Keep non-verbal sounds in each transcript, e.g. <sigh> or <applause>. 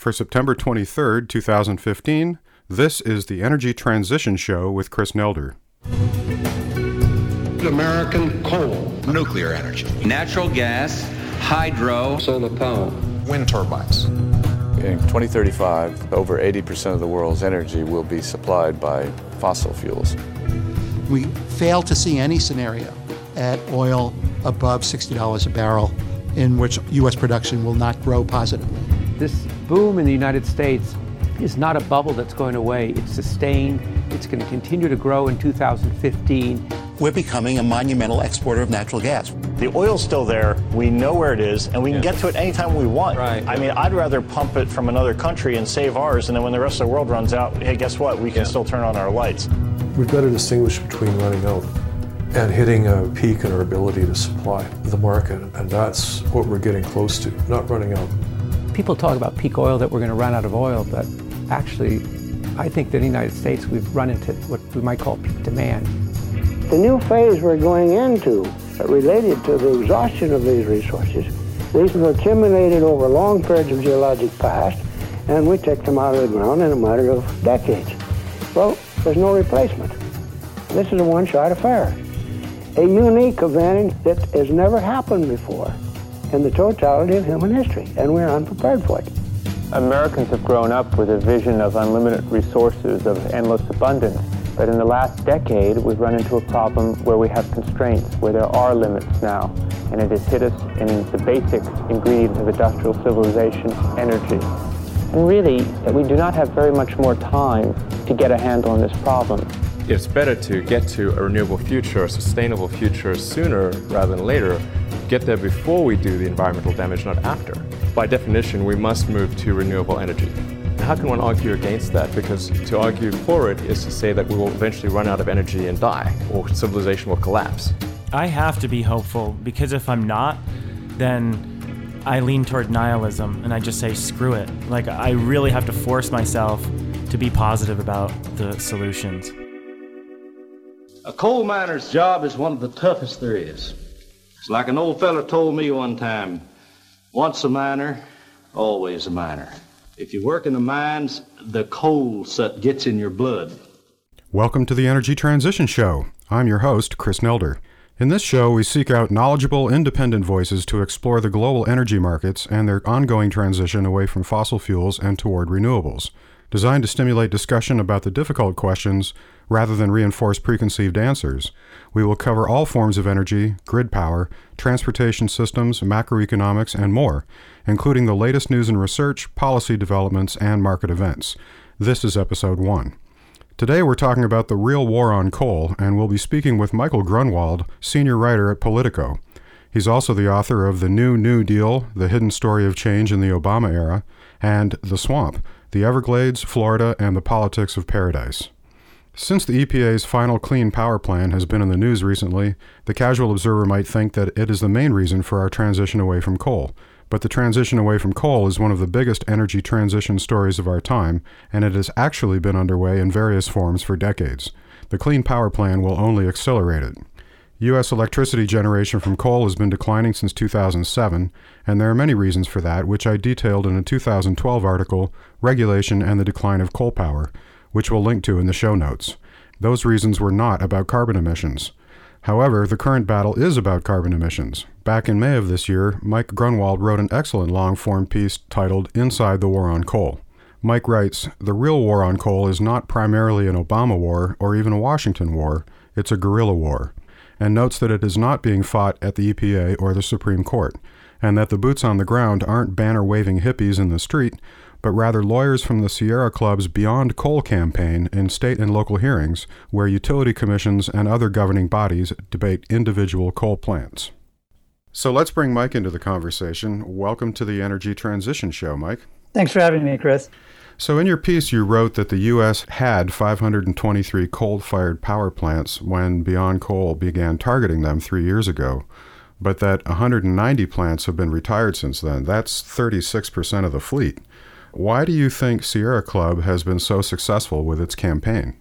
For September 23rd, 2015, this is the Energy Transition Show with Chris Nelder. American coal, nuclear energy, natural gas, hydro, solar power, wind turbines. In 2035, over 80% of the world's energy will be supplied by fossil fuels. We fail to see any scenario at oil above $60 a barrel in which U.S. production will not grow positively. This boom in the United States is not a bubble that's going away. It's sustained. It's going to continue to grow in 2015. We're becoming a monumental exporter of natural gas. The oil's still there. We know where it is, and we can get to it anytime we want. Right. I mean, I'd rather pump it from another country and save ours, and then when the rest of the world runs out, hey, guess what? We can yeah. still turn on our lights. We've got to distinguish between running out and hitting a peak in our ability to supply the market, and that's what we're getting close to, not running out. People talk about peak oil that we're going to run out of oil, but actually, I think that in the United States we've run into what we might call peak demand. The new phase we're going into uh, related to the exhaustion of these resources. These were accumulated over long periods of geologic past, and we take them out of the ground in a matter of decades. Well, there's no replacement. This is a one-shot affair. A unique event that has never happened before in the totality of human history, and we're unprepared for it. Americans have grown up with a vision of unlimited resources, of endless abundance. But in the last decade, we've run into a problem where we have constraints, where there are limits now. And it has hit us in the basic ingredient of industrial civilization, energy. And really, that we do not have very much more time to get a handle on this problem. It's better to get to a renewable future, a sustainable future sooner rather than later. Get there before we do the environmental damage, not after. By definition, we must move to renewable energy. How can one argue against that? Because to argue for it is to say that we will eventually run out of energy and die, or civilization will collapse. I have to be hopeful because if I'm not, then I lean toward nihilism and I just say, screw it. Like, I really have to force myself to be positive about the solutions. A coal miner's job is one of the toughest there is. It's like an old feller told me one time once a miner, always a miner. If you work in the mines, the coal gets in your blood. Welcome to the Energy Transition Show. I'm your host, Chris Nelder. In this show, we seek out knowledgeable, independent voices to explore the global energy markets and their ongoing transition away from fossil fuels and toward renewables. Designed to stimulate discussion about the difficult questions rather than reinforce preconceived answers, we will cover all forms of energy, grid power, transportation systems, macroeconomics, and more, including the latest news and research, policy developments, and market events. This is episode 1. Today we're talking about the real war on coal, and we'll be speaking with Michael Grunwald, senior writer at Politico. He's also the author of The New New Deal The Hidden Story of Change in the Obama Era, and The Swamp The Everglades, Florida, and the Politics of Paradise. Since the EPA's final clean power plan has been in the news recently, the casual observer might think that it is the main reason for our transition away from coal. But the transition away from coal is one of the biggest energy transition stories of our time, and it has actually been underway in various forms for decades. The Clean Power Plan will only accelerate it. U.S. electricity generation from coal has been declining since 2007, and there are many reasons for that, which I detailed in a 2012 article, Regulation and the Decline of Coal Power, which we'll link to in the show notes. Those reasons were not about carbon emissions. However, the current battle is about carbon emissions. Back in May of this year, Mike Grunwald wrote an excellent long form piece titled Inside the War on Coal. Mike writes The real war on coal is not primarily an Obama war or even a Washington war, it's a guerrilla war, and notes that it is not being fought at the EPA or the Supreme Court, and that the boots on the ground aren't banner waving hippies in the street, but rather lawyers from the Sierra Club's Beyond Coal campaign in state and local hearings, where utility commissions and other governing bodies debate individual coal plants. So let's bring Mike into the conversation. Welcome to the Energy Transition Show, Mike. Thanks for having me, Chris. So, in your piece, you wrote that the U.S. had 523 coal fired power plants when Beyond Coal began targeting them three years ago, but that 190 plants have been retired since then. That's 36% of the fleet. Why do you think Sierra Club has been so successful with its campaign?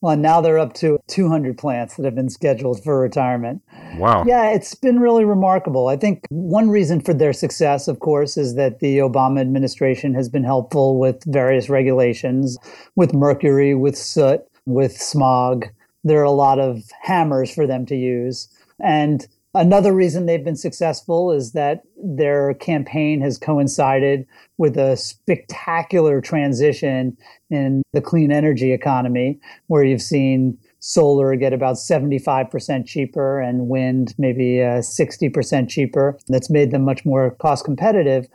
Well, now they're up to 200 plants that have been scheduled for retirement. Wow. Yeah, it's been really remarkable. I think one reason for their success, of course, is that the Obama administration has been helpful with various regulations, with mercury, with soot, with smog. There are a lot of hammers for them to use. And Another reason they've been successful is that their campaign has coincided with a spectacular transition in the clean energy economy, where you've seen solar get about 75% cheaper and wind maybe uh, 60% cheaper. That's made them much more cost competitive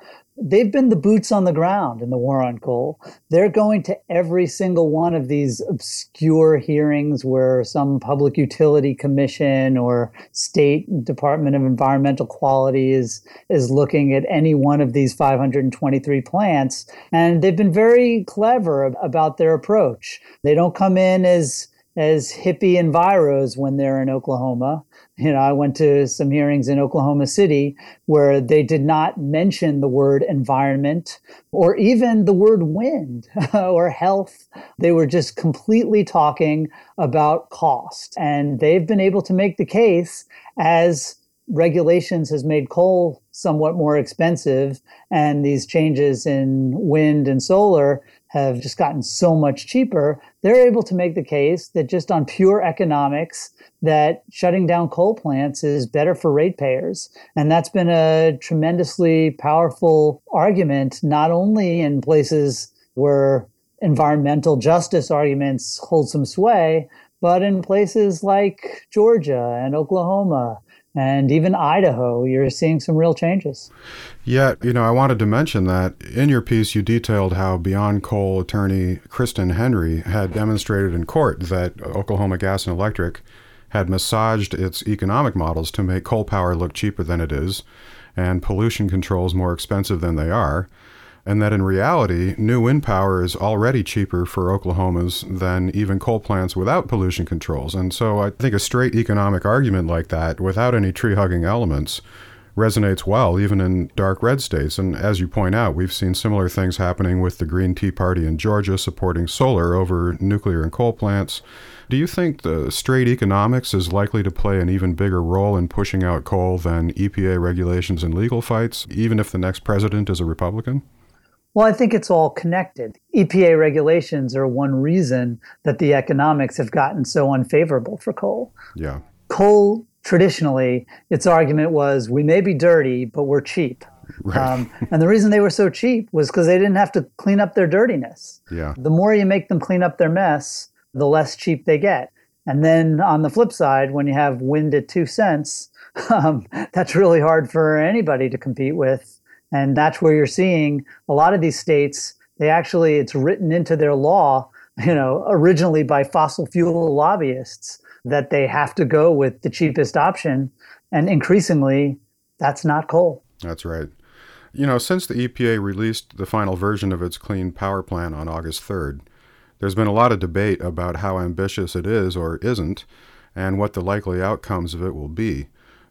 they've been the boots on the ground in the war on coal. They're going to every single one of these obscure hearings where some public utility commission or state department of environmental quality is is looking at any one of these 523 plants and they've been very clever about their approach. They don't come in as as hippie enviros when they're in Oklahoma. You know, I went to some hearings in Oklahoma City where they did not mention the word environment or even the word wind <laughs> or health. They were just completely talking about cost. And they've been able to make the case as regulations has made coal somewhat more expensive and these changes in wind and solar have just gotten so much cheaper, they're able to make the case that just on pure economics, that shutting down coal plants is better for ratepayers. And that's been a tremendously powerful argument, not only in places where environmental justice arguments hold some sway, but in places like Georgia and Oklahoma and even Idaho, you're seeing some real changes. Yeah, you know, I wanted to mention that in your piece, you detailed how Beyond Coal attorney Kristen Henry had demonstrated in court that Oklahoma Gas and Electric had massaged its economic models to make coal power look cheaper than it is and pollution controls more expensive than they are and that in reality, new wind power is already cheaper for Oklahoma's than even coal plants without pollution controls. And so I think a straight economic argument like that, without any tree hugging elements, resonates well even in dark red states. And as you point out, we've seen similar things happening with the Green Tea Party in Georgia supporting solar over nuclear and coal plants. Do you think the straight economics is likely to play an even bigger role in pushing out coal than EPA regulations and legal fights, even if the next president is a Republican? Well, I think it's all connected. EPA regulations are one reason that the economics have gotten so unfavorable for coal. Yeah. Coal, traditionally, its argument was we may be dirty, but we're cheap. Right. Um, and the reason they were so cheap was because they didn't have to clean up their dirtiness. Yeah. The more you make them clean up their mess, the less cheap they get. And then on the flip side, when you have wind at two cents, <laughs> um, that's really hard for anybody to compete with and that's where you're seeing a lot of these states, they actually, it's written into their law, you know, originally by fossil fuel lobbyists that they have to go with the cheapest option. And increasingly, that's not coal. That's right. You know, since the EPA released the final version of its clean power plan on August 3rd, there's been a lot of debate about how ambitious it is or isn't and what the likely outcomes of it will be.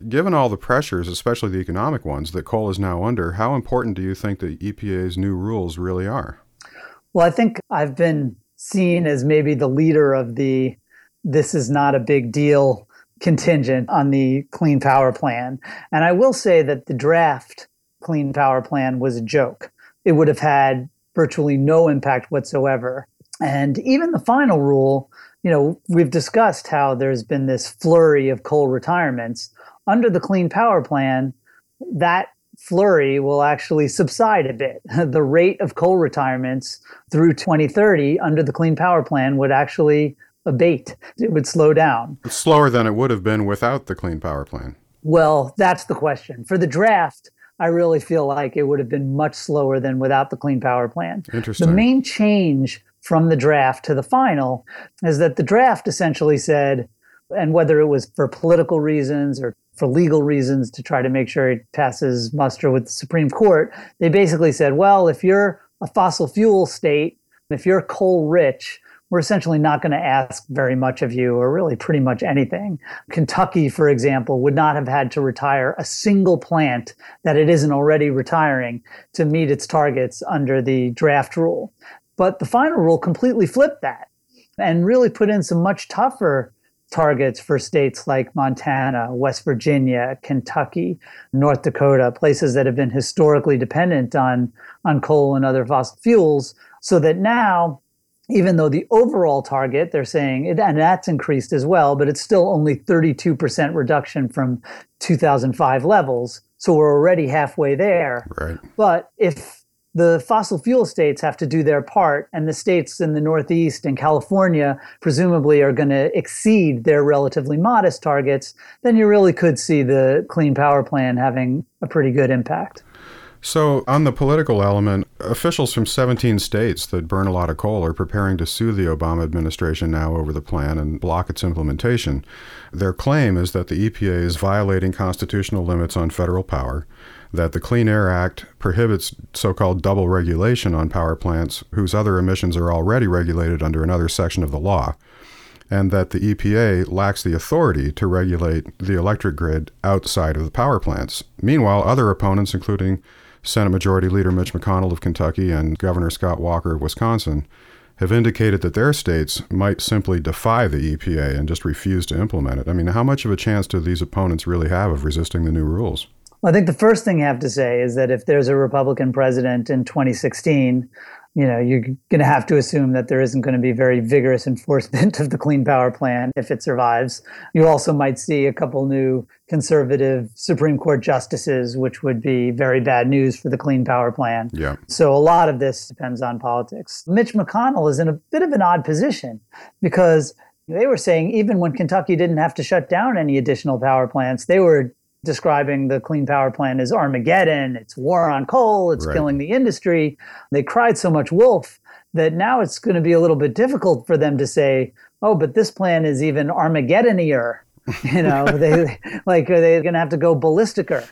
Given all the pressures, especially the economic ones, that coal is now under, how important do you think the EPA's new rules really are? Well, I think I've been seen as maybe the leader of the this is not a big deal contingent on the Clean Power Plan. And I will say that the draft Clean Power Plan was a joke. It would have had virtually no impact whatsoever. And even the final rule, you know, we've discussed how there's been this flurry of coal retirements under the Clean Power Plan, that flurry will actually subside a bit. <laughs> the rate of coal retirements through 2030 under the Clean Power Plan would actually abate. It would slow down. It's slower than it would have been without the Clean Power Plan. Well, that's the question. For the draft, I really feel like it would have been much slower than without the Clean Power Plan. Interesting. The main change from the draft to the final is that the draft essentially said, and whether it was for political reasons or for legal reasons to try to make sure it passes muster with the Supreme Court, they basically said, well, if you're a fossil fuel state, if you're coal rich, we're essentially not going to ask very much of you or really pretty much anything. Kentucky, for example, would not have had to retire a single plant that it isn't already retiring to meet its targets under the draft rule. But the final rule completely flipped that. and really put in some much tougher targets for states like Montana, West Virginia, Kentucky, North Dakota, places that have been historically dependent on, on coal and other fossil fuels, so that now, even though the overall target, they're saying, and that's increased as well, but it's still only 32% reduction from 2005 levels. So we're already halfway there. Right. But if the fossil fuel states have to do their part, and the states in the Northeast and California presumably are going to exceed their relatively modest targets, then you really could see the Clean Power Plan having a pretty good impact. So, on the political element, officials from 17 states that burn a lot of coal are preparing to sue the Obama administration now over the plan and block its implementation. Their claim is that the EPA is violating constitutional limits on federal power that the Clean Air Act prohibits so called double regulation on power plants whose other emissions are already regulated under another section of the law, and that the EPA lacks the authority to regulate the electric grid outside of the power plants. Meanwhile, other opponents, including Senate Majority Leader Mitch McConnell of Kentucky and Governor Scott Walker of Wisconsin, have indicated that their states might simply defy the EPA and just refuse to implement it. I mean, how much of a chance do these opponents really have of resisting the new rules? Well, I think the first thing you have to say is that if there's a Republican president in 2016, you know, you're going to have to assume that there isn't going to be very vigorous enforcement <laughs> of the Clean Power Plan if it survives. You also might see a couple new conservative Supreme Court justices, which would be very bad news for the Clean Power Plan. Yeah. So a lot of this depends on politics. Mitch McConnell is in a bit of an odd position because they were saying even when Kentucky didn't have to shut down any additional power plants, they were describing the Clean Power Plan as Armageddon. It's war on coal. It's right. killing the industry. They cried so much wolf that now it's going to be a little bit difficult for them to say, "Oh, but this plan is even Armageddonier." <laughs> you know, they like are they going to have to go ballisticer?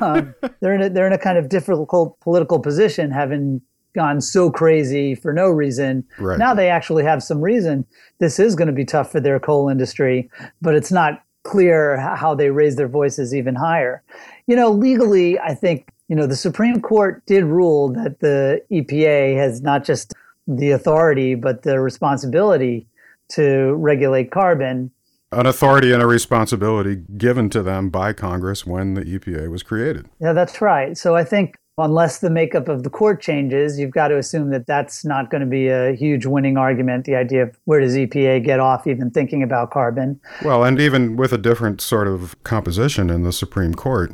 <laughs> um, they're in a, they're in a kind of difficult political position, having gone so crazy for no reason. Right. Now they actually have some reason. This is going to be tough for their coal industry, but it's not clear how they raise their voices even higher. You know, legally, I think, you know, the Supreme Court did rule that the EPA has not just the authority, but the responsibility to regulate carbon. An authority and a responsibility given to them by Congress when the EPA was created. Yeah, that's right. So I think unless the makeup of the court changes, you've got to assume that that's not going to be a huge winning argument. The idea of where does EPA get off even thinking about carbon? Well, and even with a different sort of composition in the Supreme Court,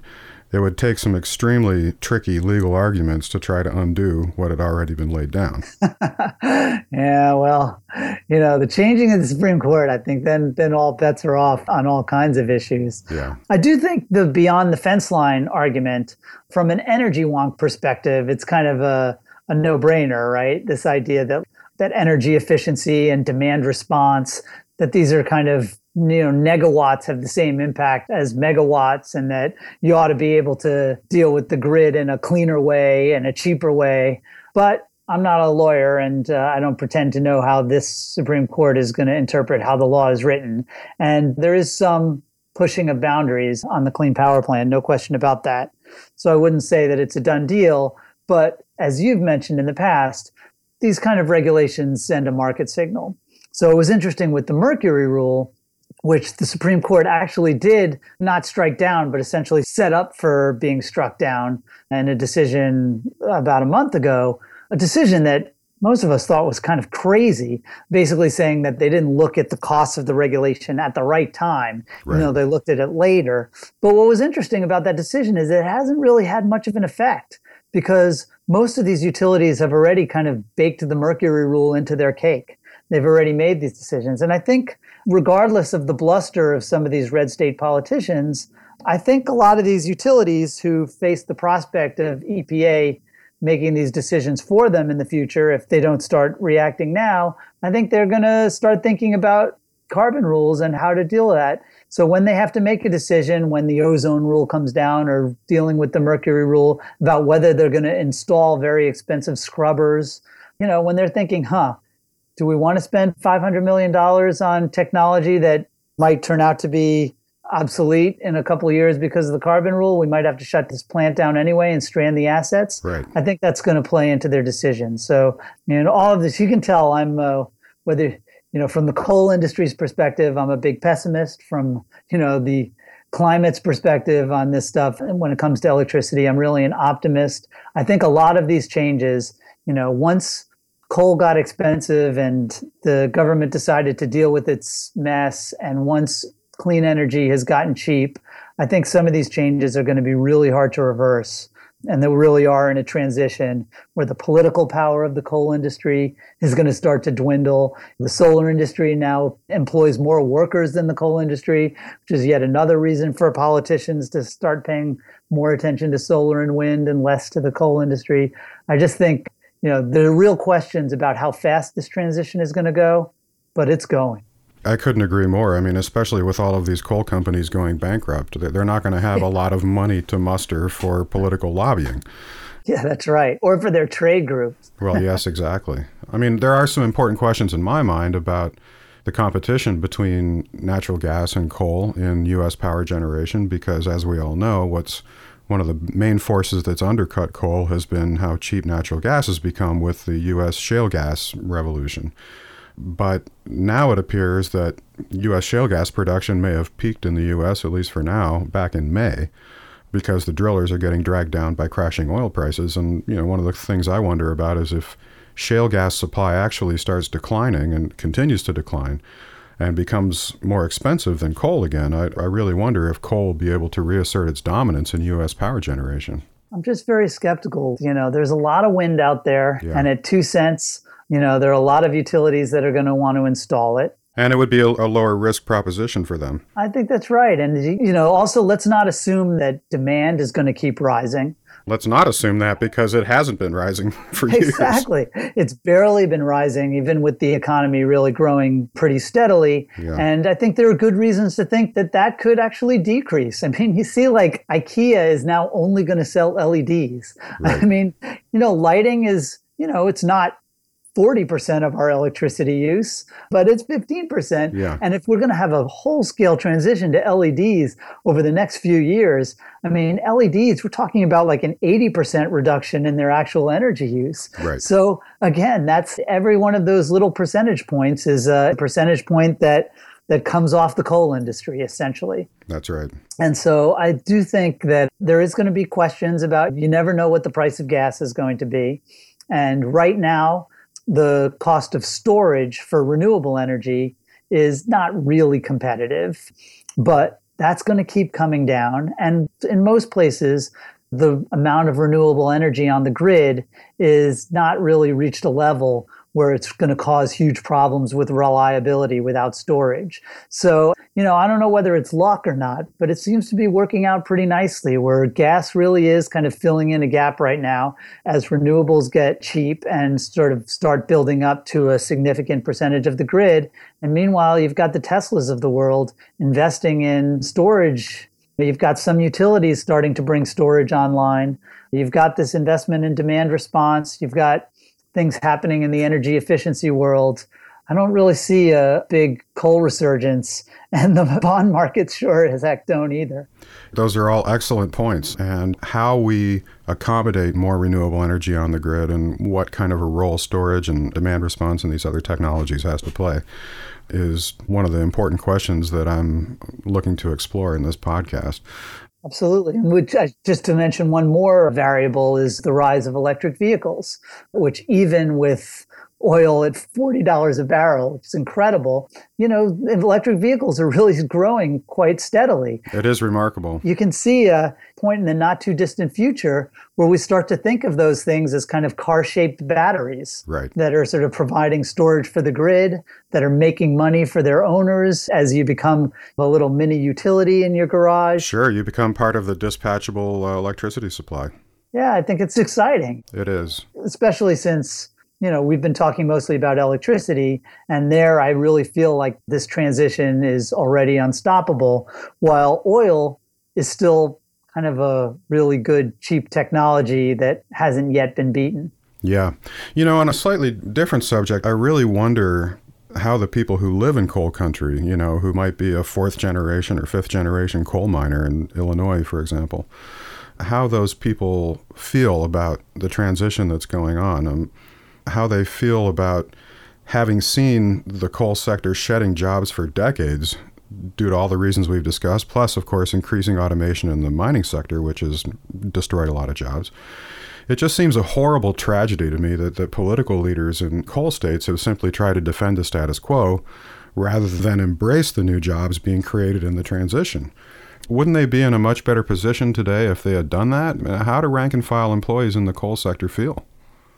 it would take some extremely tricky legal arguments to try to undo what had already been laid down. <laughs> yeah, well, you know, the changing of the Supreme Court, I think then then all bets are off on all kinds of issues. Yeah. I do think the beyond the fence line argument, from an energy wonk perspective, it's kind of a, a no-brainer, right? This idea that that energy efficiency and demand response, that these are kind of you know negawatts have the same impact as megawatts and that you ought to be able to deal with the grid in a cleaner way and a cheaper way. But i'm not a lawyer and uh, i don't pretend to know how this supreme court is going to interpret how the law is written. And there is some pushing of boundaries on the clean power plan no question about that. So i wouldn't say that it's a done deal but as you've mentioned in the past these kind of regulations send a market signal. So it was interesting with the mercury rule which the Supreme Court actually did not strike down, but essentially set up for being struck down in a decision about a month ago, a decision that most of us thought was kind of crazy, basically saying that they didn't look at the costs of the regulation at the right time, right. you know, they looked at it later. But what was interesting about that decision is it hasn't really had much of an effect because most of these utilities have already kind of baked the mercury rule into their cake. They've already made these decisions. And I think regardless of the bluster of some of these red state politicians, I think a lot of these utilities who face the prospect of EPA making these decisions for them in the future, if they don't start reacting now, I think they're going to start thinking about carbon rules and how to deal with that. So when they have to make a decision, when the ozone rule comes down or dealing with the mercury rule about whether they're going to install very expensive scrubbers, you know, when they're thinking, huh, do we want to spend $500 million on technology that might turn out to be obsolete in a couple of years because of the carbon rule? We might have to shut this plant down anyway and strand the assets. Right. I think that's going to play into their decision. So, you know, all of this, you can tell I'm, uh, whether, you you know, from the coal industry's perspective, I'm a big pessimist. From, you know, the climate's perspective on this stuff, and when it comes to electricity, I'm really an optimist. I think a lot of these changes, you know, once coal got expensive and the government decided to deal with its mess, and once clean energy has gotten cheap, I think some of these changes are going to be really hard to reverse and they really are in a transition where the political power of the coal industry is going to start to dwindle. The solar industry now employs more workers than the coal industry, which is yet another reason for politicians to start paying more attention to solar and wind and less to the coal industry. I just think, you know, there are real questions about how fast this transition is going to go, but it's going. I couldn't agree more. I mean, especially with all of these coal companies going bankrupt, they're not going to have a lot of money to muster for political lobbying. Yeah, that's right. Or for their trade groups. well, <laughs> yes, exactly. I mean, there are some important questions in my mind about the competition between natural gas and coal in U.S. power generation, because as we all know, what's one of the main forces that's undercut coal has been how cheap natural gas has become with the U.S. shale gas revolution. But now it appears that U.S. shale gas production may have peaked in the U.S., at least for now, back in May, because the drillers are getting dragged down by crashing oil prices. And, you know, one of the things I wonder about is if shale gas supply actually starts declining and continues to decline and becomes more expensive than coal again, I, I really wonder if coal will be able to reassert its dominance in U.S. power generation. I'm just very skeptical. You know, there's a lot of wind out there, Yeah. and at two cents, you know, there are a lot of utilities that are going to want to install it. And it would be a, a lower risk proposition for them. I think that's right. And, you know, also let's not assume that demand is going to keep rising. Let's not assume that because it hasn't been rising <laughs> for years. Exactly. It's barely been rising, even with the economy really growing pretty steadily. Yeah. And I think there are good reasons to think that that could actually decrease. I mean, <laughs> you see, like IKEA is now only going to sell LEDs. <laughs> I mean, you know, lighting is, you know, it's not 40% of our electricity use, but it's 15%. Yeah. And if we're going to have a whole scale transition to LEDs over the next few years, I mean, LEDs, we're talking about like an 80% reduction in their actual energy use. Right. So again, that's every one of those little percentage points is a percentage point that that comes off the coal industry essentially. That's right. And so I do think that there is going to be questions about you never know what the price of gas is going to be. And right now, the cost of storage for renewable energy is not really competitive, but that's going to keep coming down. And in most places, the amount of renewable energy on the grid is not really reached a level where it's going to cause huge problems with reliability without storage. So, you know, I don't know whether it's luck or not, but it seems to be working out pretty nicely where gas really is kind of filling in a gap right now as renewables get cheap and sort of start building up to a significant percentage of the grid. And meanwhile, you've got the Teslas of the world investing in storage You've got some utilities starting to bring storage online. You've got this investment in demand response. You've got things happening in the energy efficiency world. I don't really see a big coal resurgence, <laughs> and the bond market sure as heck don't either. Those are all excellent points. And how we accommodate more renewable energy on the grid and what kind of a role storage and demand response and these other technologies has to play is one of the important questions that I'm looking to explore in this podcast. Absolutely. And which, uh, just to mention one more variable is the rise of electric vehicles, which even with oil at $40 a barrel, which is incredible, you know, electric vehicles are <laughs> really growing quite steadily. It is remarkable. You can see a point in the not too distant future where we start to think of those things as kind of car shaped batteries Right. that are sort of providing storage for the grid, that are making money for their owners as you become a little mini utility in your garage. Sure, you become part of the dispatchable uh, electricity supply. Yeah, I think it's exciting, It is. especially since. You know, we've been talking mostly about electricity, and there I really feel like this transition is already unstoppable, while oil is still kind of a really good, cheap technology that hasn't yet been beaten. Yeah. You know, on a slightly different subject, I really wonder how the people who live in coal country, you know, who might be a fourth generation or fifth generation coal miner in Illinois, for example, how those people feel about the transition that's going on, um, how they feel about having seen the coal sector shedding jobs for decades due to all the reasons we've discussed, plus, of course, increasing automation in the mining sector, which has destroyed a lot of jobs. It just seems a horrible tragedy to me that the political leaders in coal states have simply tried to defend the status quo rather than embrace the new jobs being created in the transition. Wouldn't they be in a much better position today if they had done that? How do rank and file employees in the coal sector feel?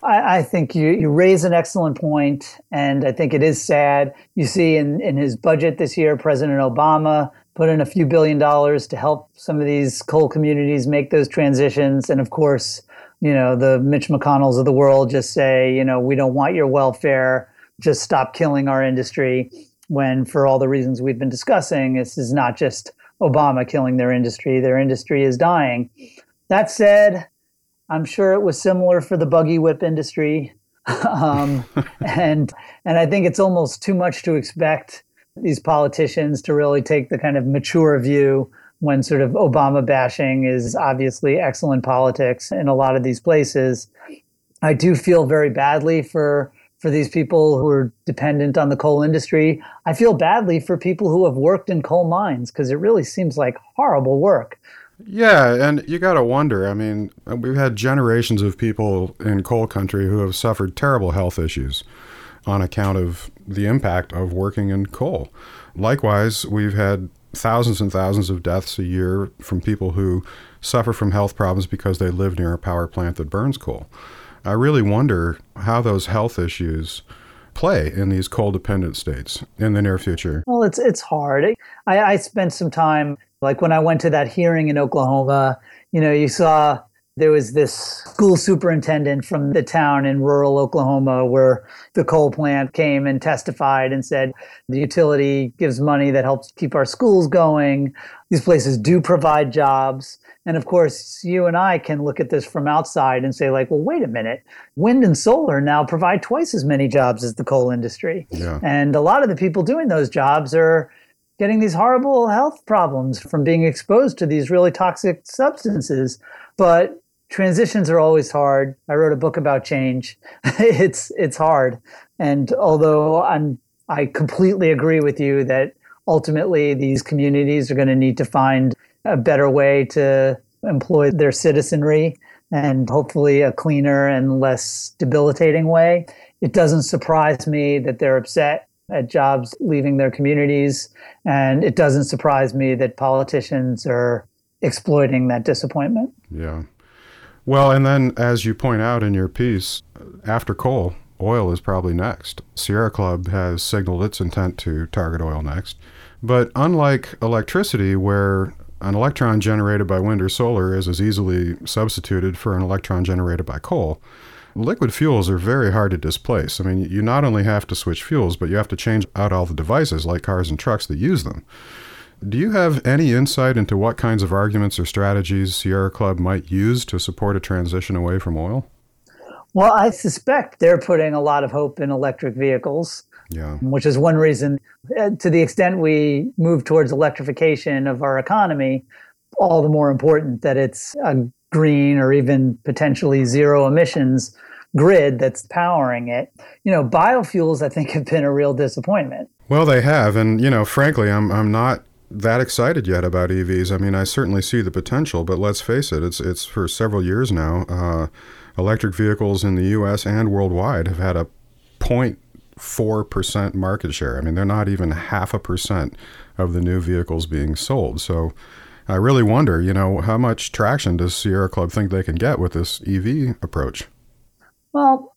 I, I, think you, you raise an excellent point, and I think it is sad. You see in, in his budget this year, President Obama put in a few billion dollars to help some of these coal communities make those transitions. And of course, you know, the Mitch McConnells of the world just say, you know, we don't want your welfare, just stop killing our industry. When, for all the reasons we've been discussing, this is not just Obama killing their industry, their industry is dying. That said, I'm sure it was similar for the buggy whip industry. <laughs> um, and and I think it's almost too much to expect these politicians to really take the kind of mature view when sort of Obama bashing is obviously excellent politics in a lot of these places. I do feel very badly for for these people who are dependent on the coal industry. I feel badly for people who have worked in coal mines because it really seems like horrible work. Yeah, and you got to wonder. I mean, we've had generations of people in coal country who have suffered terrible health issues on account of the impact of working in coal. Likewise, we've had thousands and thousands of deaths a year from people who suffer from health problems because they live near a power plant that burns coal. I really wonder how those health issues play in these coal dependent states in the near future. Well, it's it's hard. I, I spent some time like when I went to that hearing in Oklahoma, you know, you saw there was this school superintendent from the town in rural Oklahoma where the coal plant came and testified and said the utility gives money that helps keep our schools going. These places do provide jobs. And of course, you and I can look at this from outside and say, like, well, wait a minute. Wind and solar now provide twice as many jobs as the coal industry. Yeah. And a lot of the people doing those jobs are getting these horrible health problems from being exposed to these really toxic substances. But transitions are always hard. I wrote a book about change. <laughs> it's it's hard. And although I'm I completely agree with you that ultimately these communities are going to need to find a better way to employ their citizenry and hopefully a cleaner and less debilitating way. It doesn't surprise me that they're upset at jobs leaving their communities. And it doesn't surprise me that politicians are exploiting that disappointment. Yeah. Well, and then as you point out in your piece, after coal, oil is probably next. Sierra Club has signaled its intent to target oil next. But unlike electricity, where an electron generated by wind or solar is as easily substituted for an electron generated by coal, liquid fuels are very hard to displace. I mean, you not only have to switch fuels, but you have to change out all the devices like cars and trucks that use them. Do you have any insight into what kinds of arguments or strategies Sierra Club might use to support a transition away from oil? Well, I suspect they're putting a lot of hope in electric vehicles. Yeah. Which is one reason, uh, to the extent we move towards electrification of our economy, all the more important that it's a green or even potentially zero emissions grid that's powering it. You know, biofuels I think <laughs> have been a real disappointment. Well, they have and you know, frankly, I'm I'm not that excited yet about EVs. I mean, I certainly see the potential, but let's face it, it's it's for several years now. Uh, electric vehicles in the U.S. and worldwide have had a 0.4 percent market share. I mean, they're not even half a percent of the new vehicles being sold. So, I really wonder, you know, how much traction does Sierra Club think they can get with this EV approach? Well,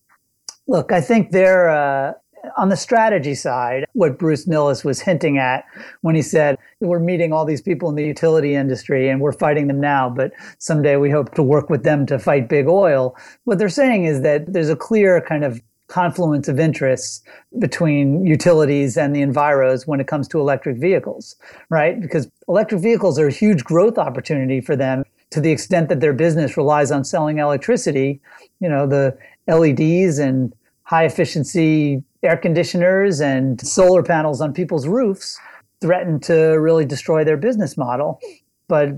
look, I think they're uh, on the strategy side. What Bruce Nilles was hinting at when he said we're meeting all these people in the utility industry and we're fighting them now, but someday we hope to work with them to fight big oil. What they're saying is that there's a clear kind of confluence of interests between utilities and the enviros when it comes to electric vehicles, right? Because electric vehicles are a huge growth opportunity for them to the extent that their business relies on selling electricity. You know, the LEDs and high efficiency air conditioners and solar panels on people's roofs threaten to really destroy their business model. But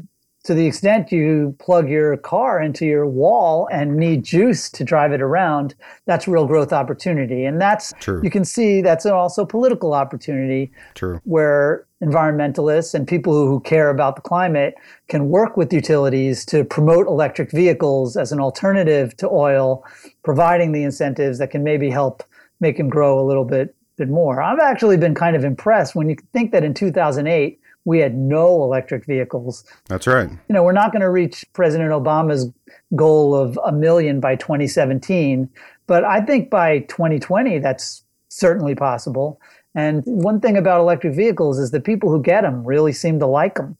to the extent you plug your car into your wall and need juice to drive it around, that's real growth opportunity. And that's, True. you can see that's also political opportunity True. where environmentalists and people who care about the climate can work with utilities to promote electric vehicles as an alternative to oil, providing the incentives that can maybe help make them grow a little bit, bit more. I've actually been kind of impressed when you think that in 2008, we had no electric vehicles. That's right. You know, we're not going to reach President Obama's goal of a million by 2017, but I think by 2020, that's certainly possible. And one thing about electric vehicles is the people who get them really seem to like them.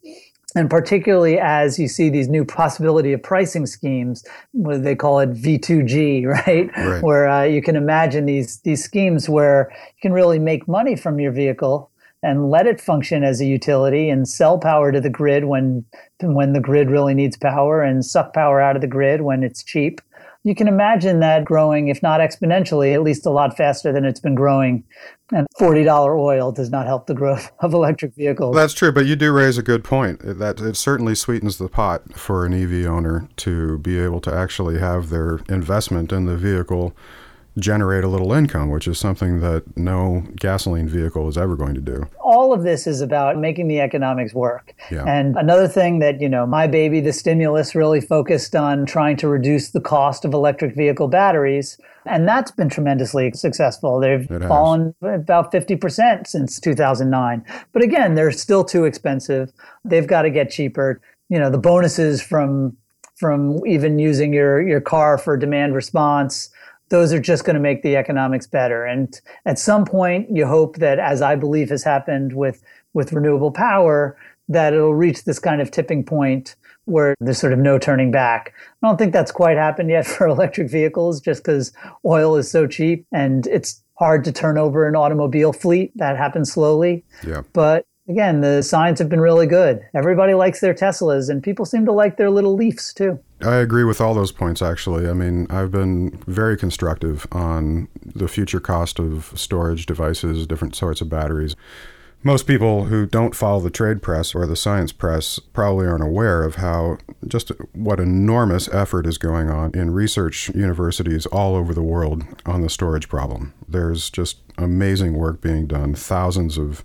And particularly as you see these new possibility of pricing schemes, where they call it V2G, <laughs> right? Right. Where uh, you can imagine these these schemes where you can really make money from your vehicle and let it function as a utility and sell power to the grid when when the grid really needs power and suck power out of the grid when it's cheap. You can imagine that growing, if not exponentially, at least a lot faster than it's been growing. And $40 oil does not help the growth <laughs> of electric vehicles. That's true, but you do raise a good point. That it certainly sweetens the pot for an EV owner to be able to actually have their investment in the vehicle generate a little income, which is something that no gasoline vehicle is ever going to do. all of this is about making the economics work. Yeah. And another thing that, you know, my baby, the stimulus really focused on trying to reduce the cost of electric vehicle batteries. And that's been tremendously successful. They've fallen about 50% since 2009. But again, they're still too expensive. They've got to get cheaper. You know, the bonuses from from even using your, your car for demand response, those are just going to make the economics better. And at some point, you hope that, as I believe has happened with, with renewable power, that it'll reach this kind of tipping point where there's sort of no turning back. I don't think that's quite happened yet <laughs> for electric vehicles just because oil is so cheap and it's hard to turn over an automobile fleet. That happens slowly. Yeah. But again, the signs have been really good. Everybody likes their Teslas and people seem to like their little Leafs too. I agree with all those points, actually. I mean, I've been very constructive on the future cost of storage devices, different sorts of batteries. Most people who don't follow the trade press or the science press probably aren't aware of how just what enormous effort is going on in research universities all over the world on the storage problem. There's just amazing work being done, thousands of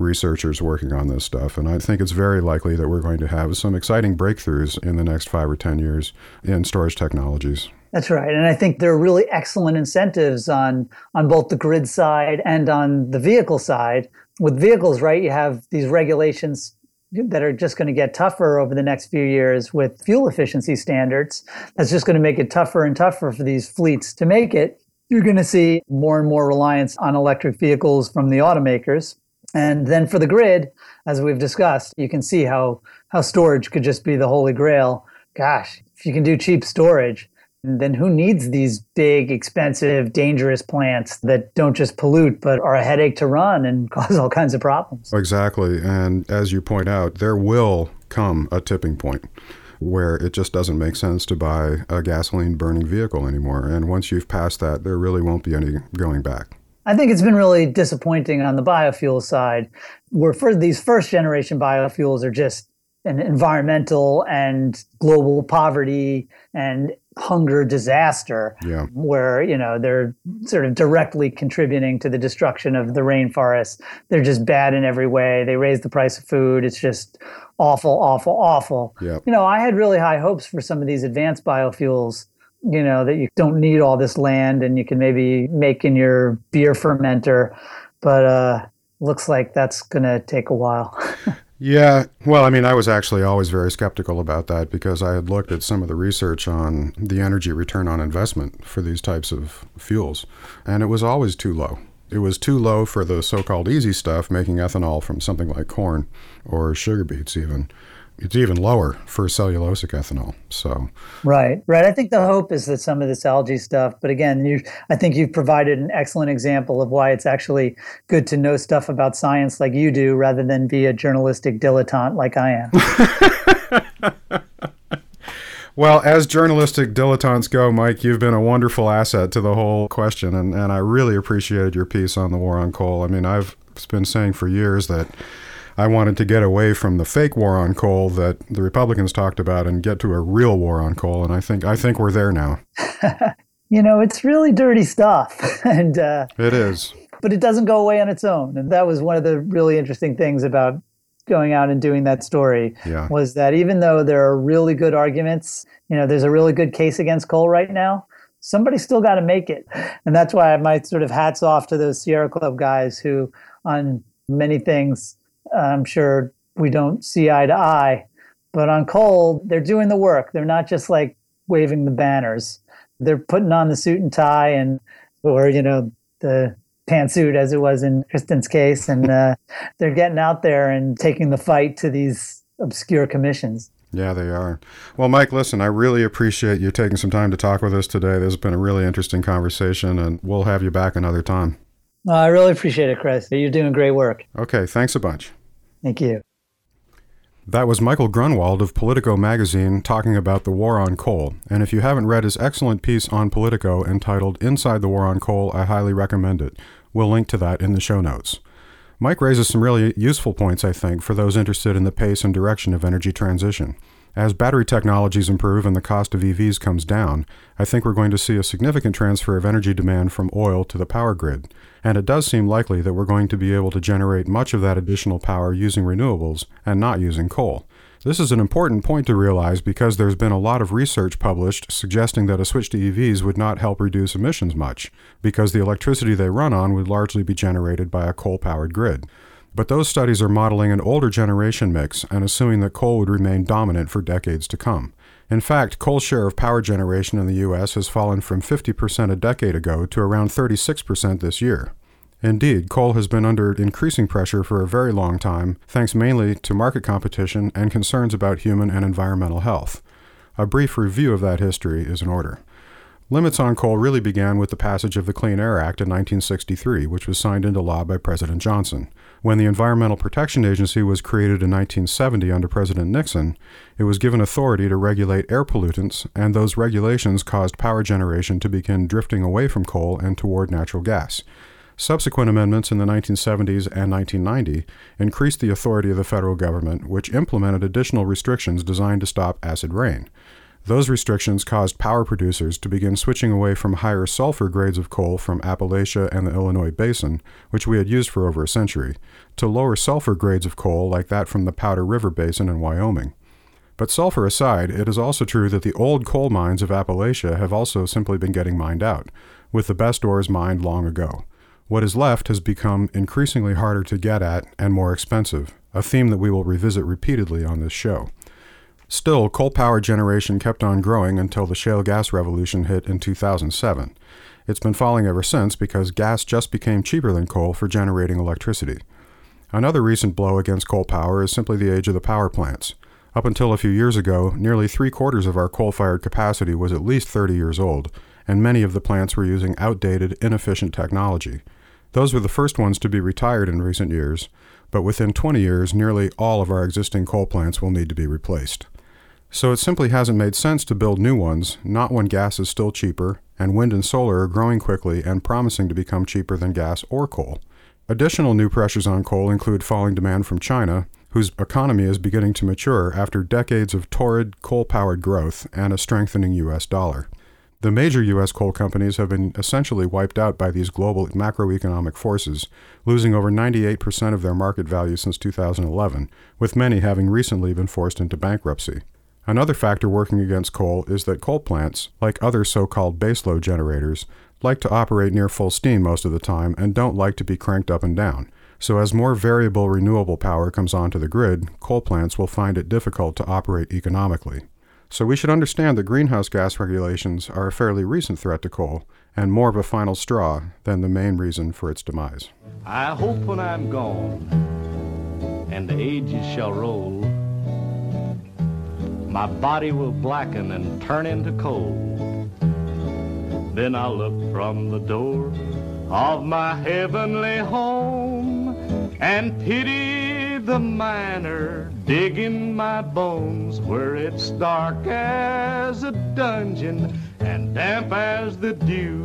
researchers working on this stuff. And I think it's very likely that we're going to have some exciting breakthroughs in the next five or 10 years in storage technologies. That's right. And I think there are really excellent incentives on on both the grid side and on the vehicle side. With vehicles, right, you have these regulations that are just going to get tougher over the next few years with fuel efficiency standards. That's just going to make it tougher and tougher for these fleets to make it. You're going to see more and more reliance on electric vehicles from the automakers. And then for the grid, as we've discussed, you can see how how storage could just be the holy grail. Gosh, if you can do cheap storage, then who needs these big, expensive, dangerous plants that don't just pollute but are a headache to run and <laughs> cause all kinds of problems? Exactly. And as you point out, there will come a tipping point where it just doesn't make sense to buy a gasoline burning vehicle anymore. And once you've passed that, there really won't be any going back. I think it's been really disappointing on the biofuel side, where for these first generation biofuels are just an environmental and global poverty and hunger disaster. Yeah. where you know they're sort of directly contributing to the destruction of the rainforest. They're just bad in every way. They raise the price of food. It's just awful awful awful. Yep. you know i had really high hopes for some of these advanced biofuels you know that you don't need all this land and you can maybe make in your beer fermenter but uh looks like that's going to take a while <laughs> Yeah, well, I mean, I was actually always very skeptical about that because I had looked at some of the research on the energy return on investment for these types of fuels, and it was always too low. It was too low for the so called easy stuff, making ethanol from something like corn or sugar beets, even. It's even lower for cellulosic ethanol. So, Right, right. I think the hope is that some of this algae stuff, but again, you, I think you've provided an excellent example of why it's actually good to know stuff about science like you do rather than be a journalistic dilettante like I am. <laughs> well, as journalistic dilettantes go, Mike, you've been a wonderful asset to the whole question, and, and I really appreciated your piece on the war on coal. I mean, I've been saying for years that I wanted to get away from the fake war on coal that the Republicans talked about and get to a real war on coal. And I think I think we're there now. <laughs> you know, it's really dirty stuff, <laughs> and uh, it is. But it doesn't go away on its own, and that was one of the really interesting things about going out and doing that story yeah. was that even though there are really good arguments, you know, there's a really good case against coal right now. Somebody still got to make it, and that's why my sort of hats off to those Sierra Club guys who, on many things, I'm sure we don't see eye to eye, but on coal, they're doing the work. They're not just like waving the banners. They're putting on the suit and tie and, or you know, the pantsuit as it was in Kristen's case, and uh, <laughs> they're getting out there and taking the fight to these obscure commissions. Yeah, they are. Well, Mike, listen, I really appreciate you taking some time to talk with us today. This has been a really interesting conversation, and we'll have you back another time. Well, I really appreciate it, Chris. You're doing great work. Okay, thanks a bunch. Thank you. That was Michael Grunwald of Politico magazine talking about the war on coal. And if you haven't read his excellent piece on Politico entitled Inside the War on Coal, I highly recommend it. We'll link to that in the show notes. Mike raises some really useful points, I think, for those interested in the pace and direction of energy transition. As battery technologies improve and the cost of EVs comes down, I think we're going to see a significant transfer of energy demand from oil to the power grid. And it does seem likely that we're going to be able to generate much of that additional power using renewables and not using coal. This is an important point to realize because there's been a lot of research published suggesting that a switch to EVs would not help reduce emissions much, because the electricity they run on would largely be generated by a coal powered grid. But those studies are modeling an older generation mix and assuming that coal would remain dominant for decades to come. In fact, coal's share of power generation in the U.S. has fallen from 50% a decade ago to around 36% this year. Indeed, coal has been under increasing pressure for a very long time, thanks mainly to market competition and concerns about human and environmental health. A brief review of that history is in order. Limits on coal really began with the passage of the Clean Air Act in 1963, which was signed into law by President Johnson. When the Environmental Protection Agency was created in 1970 under President Nixon, it was given authority to regulate air pollutants, and those regulations caused power generation to begin drifting away from coal and toward natural gas. Subsequent amendments in the 1970s and 1990 increased the authority of the federal government, which implemented additional restrictions designed to stop acid rain. Those restrictions caused power producers to begin switching away from higher sulfur grades of coal from Appalachia and the Illinois Basin, which we had used for over a century, to lower sulfur grades of coal like that from the Powder River Basin in Wyoming. But sulfur aside, it is also true that the old coal mines of Appalachia have also simply been getting mined out, with the best ores mined long ago. What is left has become increasingly harder to get at and more expensive, a theme that we will revisit repeatedly on this show. Still, coal power generation kept on growing until the shale gas revolution hit in 2007. It's been falling ever since because gas just became cheaper than coal for generating electricity. Another recent blow against coal power is simply the age of the power plants. Up until a few years ago, nearly three quarters of our coal fired capacity was at least 30 years old, and many of the plants were using outdated, inefficient technology. Those were the first ones to be retired in recent years, but within 20 years, nearly all of our existing coal plants will need to be replaced. So it simply hasn't made sense to build new ones, not when gas is still cheaper, and wind and solar are growing quickly and promising to become cheaper than gas or coal. Additional new pressures on coal include falling demand from China, whose economy is beginning to mature after decades of torrid coal powered growth and a strengthening U.S. dollar. The major U.S. coal companies have been essentially wiped out by these global macroeconomic forces, losing over 98% of their market value since 2011, with many having recently been forced into bankruptcy. Another factor working against coal is that coal plants, like other so called baseload generators, like to operate near full steam most of the time and don't like to be cranked up and down. So, as more variable renewable power comes onto the grid, coal plants will find it difficult to operate economically. So, we should understand that greenhouse gas regulations are a fairly recent threat to coal and more of a final straw than the main reason for its demise. I hope when I'm gone and the ages shall roll my body will blacken and turn into coal. Then I'll look from the door of my heavenly home and pity the miner digging my bones where it's dark as a dungeon and damp as the dew,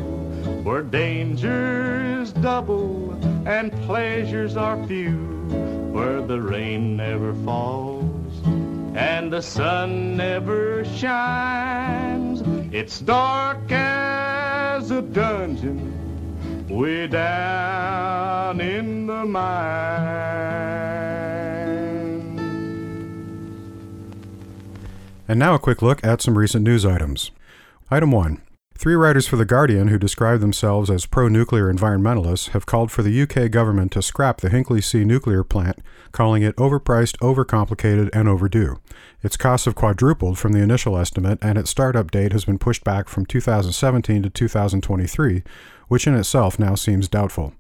where danger is double and pleasures are few where the rain never falls and the sun never shines. It's dark as a dungeon way down in the mine. And now a quick look at some recent news items. Item 1. Three writers for The Guardian who describe themselves as pro nuclear environmentalists have called for the UK government to scrap the Hinkley C nuclear plant, calling it overpriced, overcomplicated, and overdue. Its costs have quadrupled from the initial estimate, and its startup date has been pushed back from 2017 to 2023, which in itself now seems doubtful.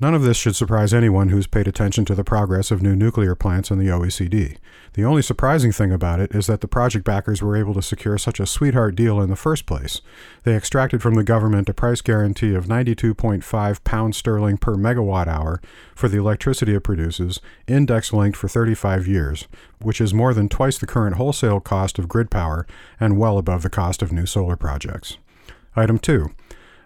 None of this should surprise anyone who's paid attention to the progress of new nuclear plants in the OECD. The only surprising thing about it is that the project backers were able to secure such a sweetheart deal in the first place. They extracted from the government a price guarantee of 92.5 pounds sterling per megawatt hour for the electricity it produces, index linked for 35 years, which is more than twice the current wholesale cost of grid power and well above the cost of new solar projects. Item 2.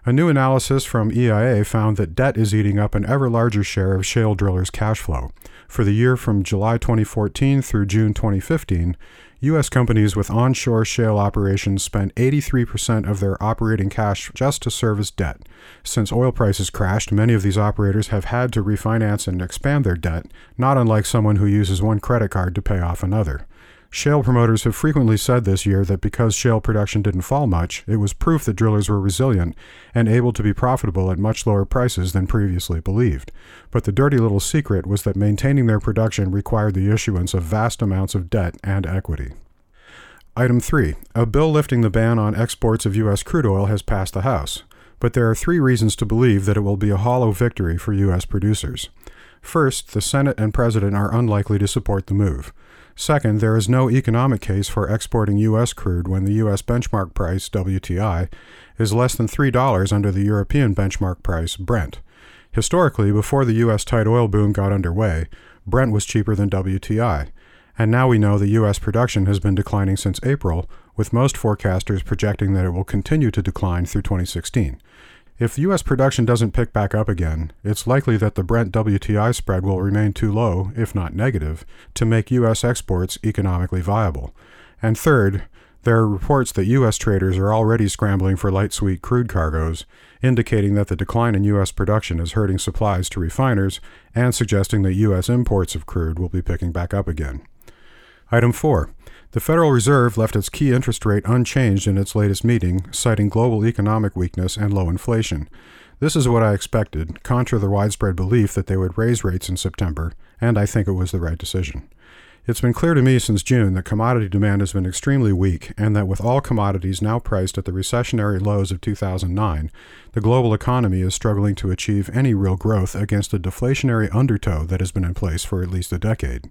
A new analysis from EIA found that debt is eating up an ever larger share of shale drillers' cash flow. For the year from July 2014 through June 2015, U.S. companies with onshore shale operations spent 83% of their operating cash just to service debt. Since oil prices crashed, many of these operators have had to refinance and expand their debt, not unlike someone who uses one credit card to pay off another. Shale promoters have frequently said this year that because shale production didn't fall much, it was proof that drillers were resilient and able to be profitable at much lower prices than previously believed. But the dirty little secret was that maintaining their production required the issuance of vast amounts of debt and equity. Item 3. A bill lifting the ban on exports of U.S. crude oil has passed the House, but there are three reasons to believe that it will be a hollow victory for U.S. producers. First, the Senate and President are unlikely to support the move. Second, there is no economic case for exporting U.S. crude when the U.S. benchmark price, WTI, is less than $3 under the European benchmark price, Brent. Historically, before the U.S. tight oil boom got underway, Brent was cheaper than WTI, and now we know the U.S. production has been declining since April, with most forecasters projecting that it will continue to decline through 2016. If U.S. production doesn't pick back up again, it's likely that the Brent WTI spread will remain too low, if not negative, to make U.S. exports economically viable. And third, there are reports that U.S. traders are already scrambling for light sweet crude cargoes, indicating that the decline in U.S. production is hurting supplies to refiners and suggesting that U.S. imports of crude will be picking back up again. Item 4. The Federal Reserve left its key interest rate unchanged in its latest meeting, citing global economic weakness and low inflation. This is what I expected, contra the widespread belief that they would raise rates in September, and I think it was the right decision. It's been clear to me since June that commodity demand has been extremely weak, and that with all commodities now priced at the recessionary lows of 2009, the global economy is struggling to achieve any real growth against a deflationary undertow that has been in place for at least a decade.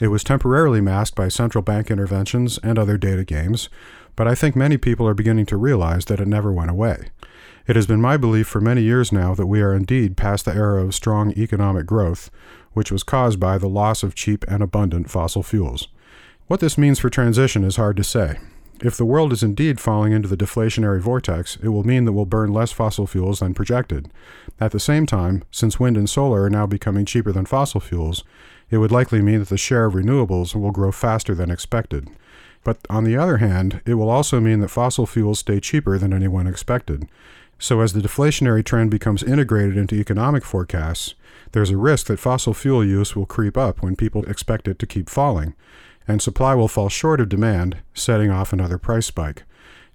It was temporarily masked by central bank interventions and other data games, but I think many people are beginning to realize that it never went away. It has been my belief for many years now that we are indeed past the era of strong economic growth, which was caused by the loss of cheap and abundant fossil fuels. What this means for transition is hard to say. If the world is indeed falling into the deflationary vortex, it will mean that we'll burn less fossil fuels than projected. At the same time, since wind and solar are now becoming cheaper than fossil fuels, it would likely mean that the share of renewables will grow faster than expected. But on the other hand, it will also mean that fossil fuels stay cheaper than anyone expected. So, as the deflationary trend becomes integrated into economic forecasts, there's a risk that fossil fuel use will creep up when people expect it to keep falling, and supply will fall short of demand, setting off another price spike.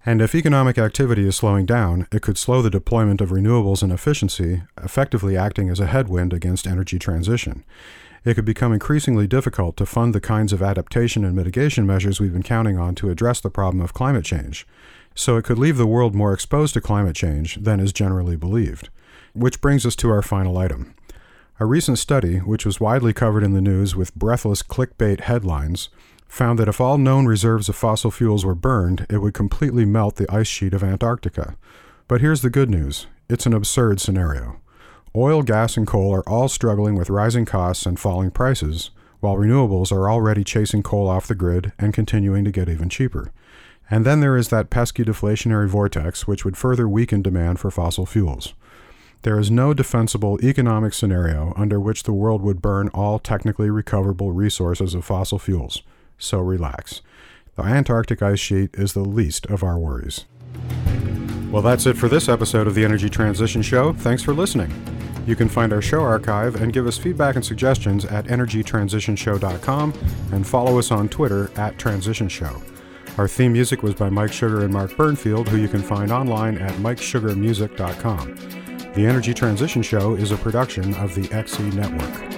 And if economic activity is slowing down, it could slow the deployment of renewables and efficiency, effectively acting as a headwind against energy transition it could become increasingly difficult to fund the kinds of adaptation and mitigation measures we've been counting on to address the problem of climate change. So it could leave the world more exposed to climate change than is generally believed. Which brings us to our final item. A recent study, which was widely covered in the news with breathless clickbait headlines, found that if all known reserves of fossil fuels were burned, it would completely melt the ice sheet of Antarctica. But here's the good news it's an absurd scenario. Oil, gas, and coal are all struggling with rising costs and falling prices, while renewables are already chasing coal off the grid and continuing to get even cheaper. And then there is that pesky deflationary vortex which would further weaken demand for fossil fuels. There is no defensible economic scenario under which the world would burn all technically recoverable resources of fossil fuels, so relax. The Antarctic ice sheet is the least of our worries. Well, that's it for this episode of the Energy Transition Show. Thanks for listening. You can find our show archive and give us feedback and suggestions at energytransitionshow.com and follow us on Twitter at Transition Show. Our theme music was by Mike Sugar and Mark Burnfield, who you can find online at mikesugarmusic.com. The Energy Transition Show is a production of the XE Network.